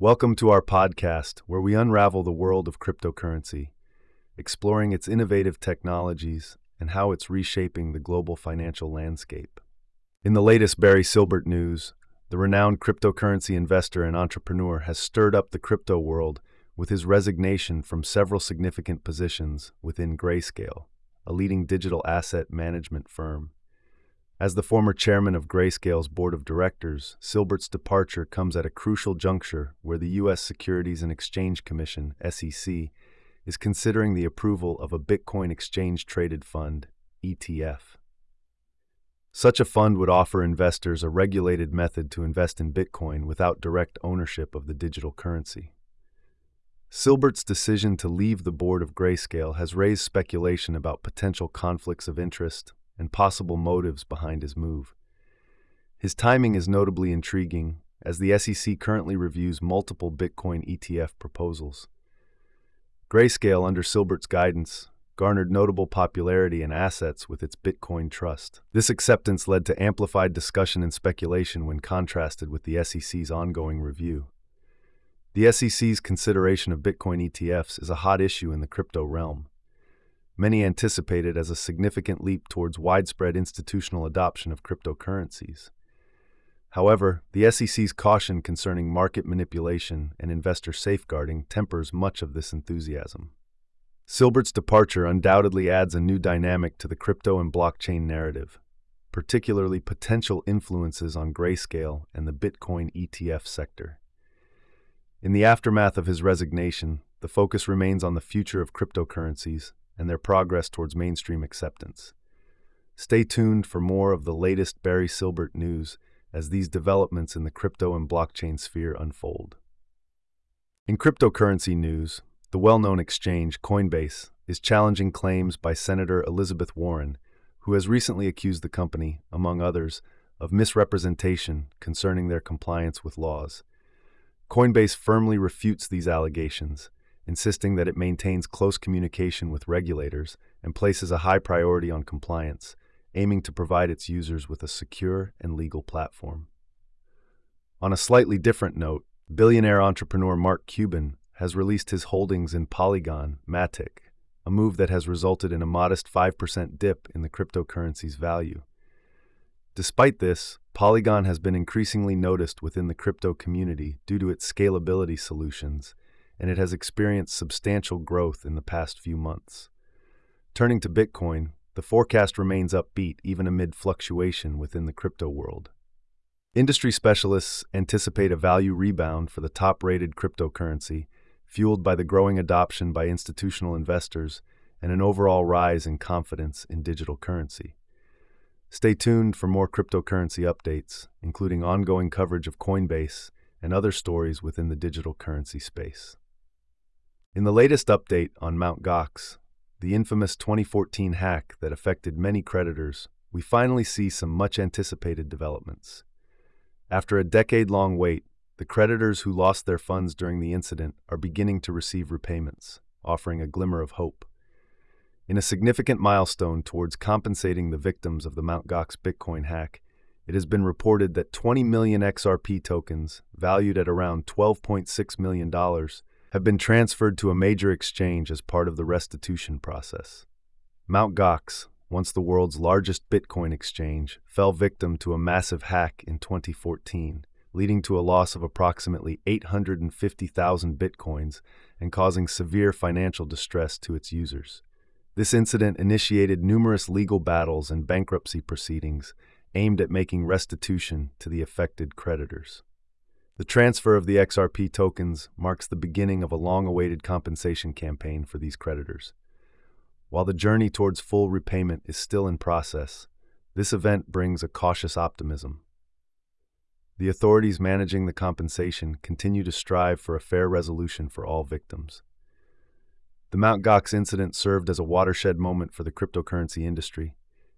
Welcome to our podcast, where we unravel the world of cryptocurrency, exploring its innovative technologies and how it's reshaping the global financial landscape. In the latest Barry Silbert news, the renowned cryptocurrency investor and entrepreneur has stirred up the crypto world with his resignation from several significant positions within Grayscale, a leading digital asset management firm. As the former chairman of Grayscale's board of directors, Silbert's departure comes at a crucial juncture where the U.S. Securities and Exchange Commission, SEC, is considering the approval of a Bitcoin exchange traded fund, ETF. Such a fund would offer investors a regulated method to invest in Bitcoin without direct ownership of the digital currency. Silbert's decision to leave the board of Grayscale has raised speculation about potential conflicts of interest and possible motives behind his move. His timing is notably intriguing as the SEC currently reviews multiple Bitcoin ETF proposals. Grayscale, under Silbert's guidance, garnered notable popularity and assets with its Bitcoin trust. This acceptance led to amplified discussion and speculation when contrasted with the SEC's ongoing review. The SEC's consideration of Bitcoin ETFs is a hot issue in the crypto realm. Many anticipate it as a significant leap towards widespread institutional adoption of cryptocurrencies. However, the SEC's caution concerning market manipulation and investor safeguarding tempers much of this enthusiasm. Silbert's departure undoubtedly adds a new dynamic to the crypto and blockchain narrative, particularly potential influences on Grayscale and the Bitcoin ETF sector. In the aftermath of his resignation, the focus remains on the future of cryptocurrencies and their progress towards mainstream acceptance. Stay tuned for more of the latest Barry Silbert news as these developments in the crypto and blockchain sphere unfold. In cryptocurrency news, the well known exchange Coinbase is challenging claims by Senator Elizabeth Warren, who has recently accused the company, among others, of misrepresentation concerning their compliance with laws. Coinbase firmly refutes these allegations insisting that it maintains close communication with regulators and places a high priority on compliance, aiming to provide its users with a secure and legal platform. On a slightly different note, billionaire entrepreneur Mark Cuban has released his holdings in Polygon, Matic, a move that has resulted in a modest 5% dip in the cryptocurrency's value. Despite this, Polygon has been increasingly noticed within the crypto community due to its scalability solutions and it has experienced substantial growth in the past few months. Turning to Bitcoin, the forecast remains upbeat even amid fluctuation within the crypto world. Industry specialists anticipate a value rebound for the top rated cryptocurrency, fueled by the growing adoption by institutional investors and an overall rise in confidence in digital currency. Stay tuned for more cryptocurrency updates, including ongoing coverage of Coinbase and other stories within the digital currency space. In the latest update on Mt. Gox, the infamous 2014 hack that affected many creditors, we finally see some much anticipated developments. After a decade long wait, the creditors who lost their funds during the incident are beginning to receive repayments, offering a glimmer of hope. In a significant milestone towards compensating the victims of the Mt. Gox Bitcoin hack, it has been reported that 20 million XRP tokens, valued at around $12.6 million, have been transferred to a major exchange as part of the restitution process. Mt. Gox, once the world's largest Bitcoin exchange, fell victim to a massive hack in 2014, leading to a loss of approximately 850,000 Bitcoins and causing severe financial distress to its users. This incident initiated numerous legal battles and bankruptcy proceedings aimed at making restitution to the affected creditors. The transfer of the XRP tokens marks the beginning of a long awaited compensation campaign for these creditors. While the journey towards full repayment is still in process, this event brings a cautious optimism. The authorities managing the compensation continue to strive for a fair resolution for all victims. The Mt. Gox incident served as a watershed moment for the cryptocurrency industry,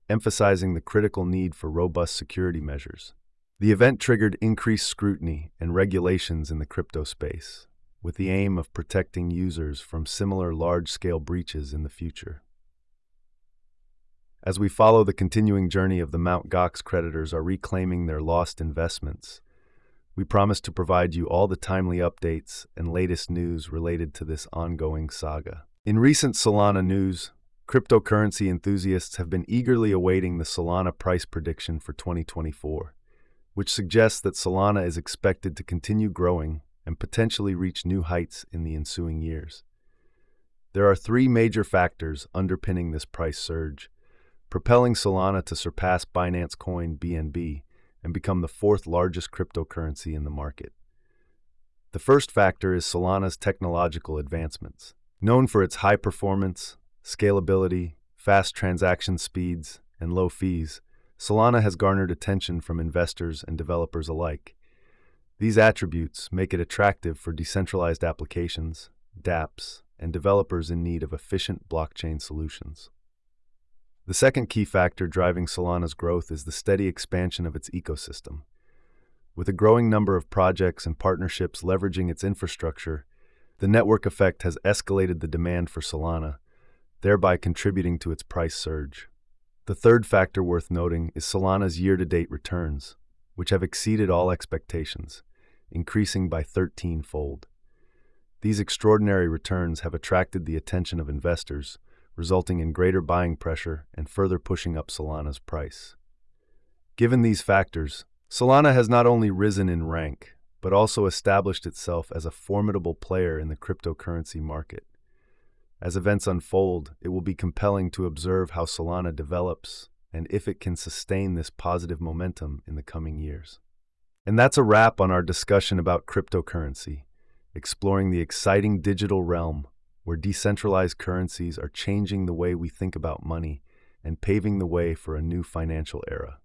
emphasizing the critical need for robust security measures. The event triggered increased scrutiny and regulations in the crypto space, with the aim of protecting users from similar large scale breaches in the future. As we follow the continuing journey of the Mt. Gox creditors are reclaiming their lost investments, we promise to provide you all the timely updates and latest news related to this ongoing saga. In recent Solana news, cryptocurrency enthusiasts have been eagerly awaiting the Solana price prediction for 2024, which suggests that Solana is expected to continue growing and potentially reach new heights in the ensuing years. There are three major factors underpinning this price surge, propelling Solana to surpass Binance Coin BNB and become the fourth largest cryptocurrency in the market. The first factor is Solana's technological advancements. Known for its high performance, scalability, fast transaction speeds, and low fees, Solana has garnered attention from investors and developers alike. These attributes make it attractive for decentralized applications, dApps, and developers in need of efficient blockchain solutions. The second key factor driving Solana's growth is the steady expansion of its ecosystem. With a growing number of projects and partnerships leveraging its infrastructure, the network effect has escalated the demand for Solana, thereby contributing to its price surge. The third factor worth noting is Solana's year to date returns, which have exceeded all expectations, increasing by 13 fold. These extraordinary returns have attracted the attention of investors, resulting in greater buying pressure and further pushing up Solana's price. Given these factors, Solana has not only risen in rank, but also established itself as a formidable player in the cryptocurrency market. As events unfold, it will be compelling to observe how Solana develops and if it can sustain this positive momentum in the coming years. And that's a wrap on our discussion about cryptocurrency, exploring the exciting digital realm where decentralized currencies are changing the way we think about money and paving the way for a new financial era.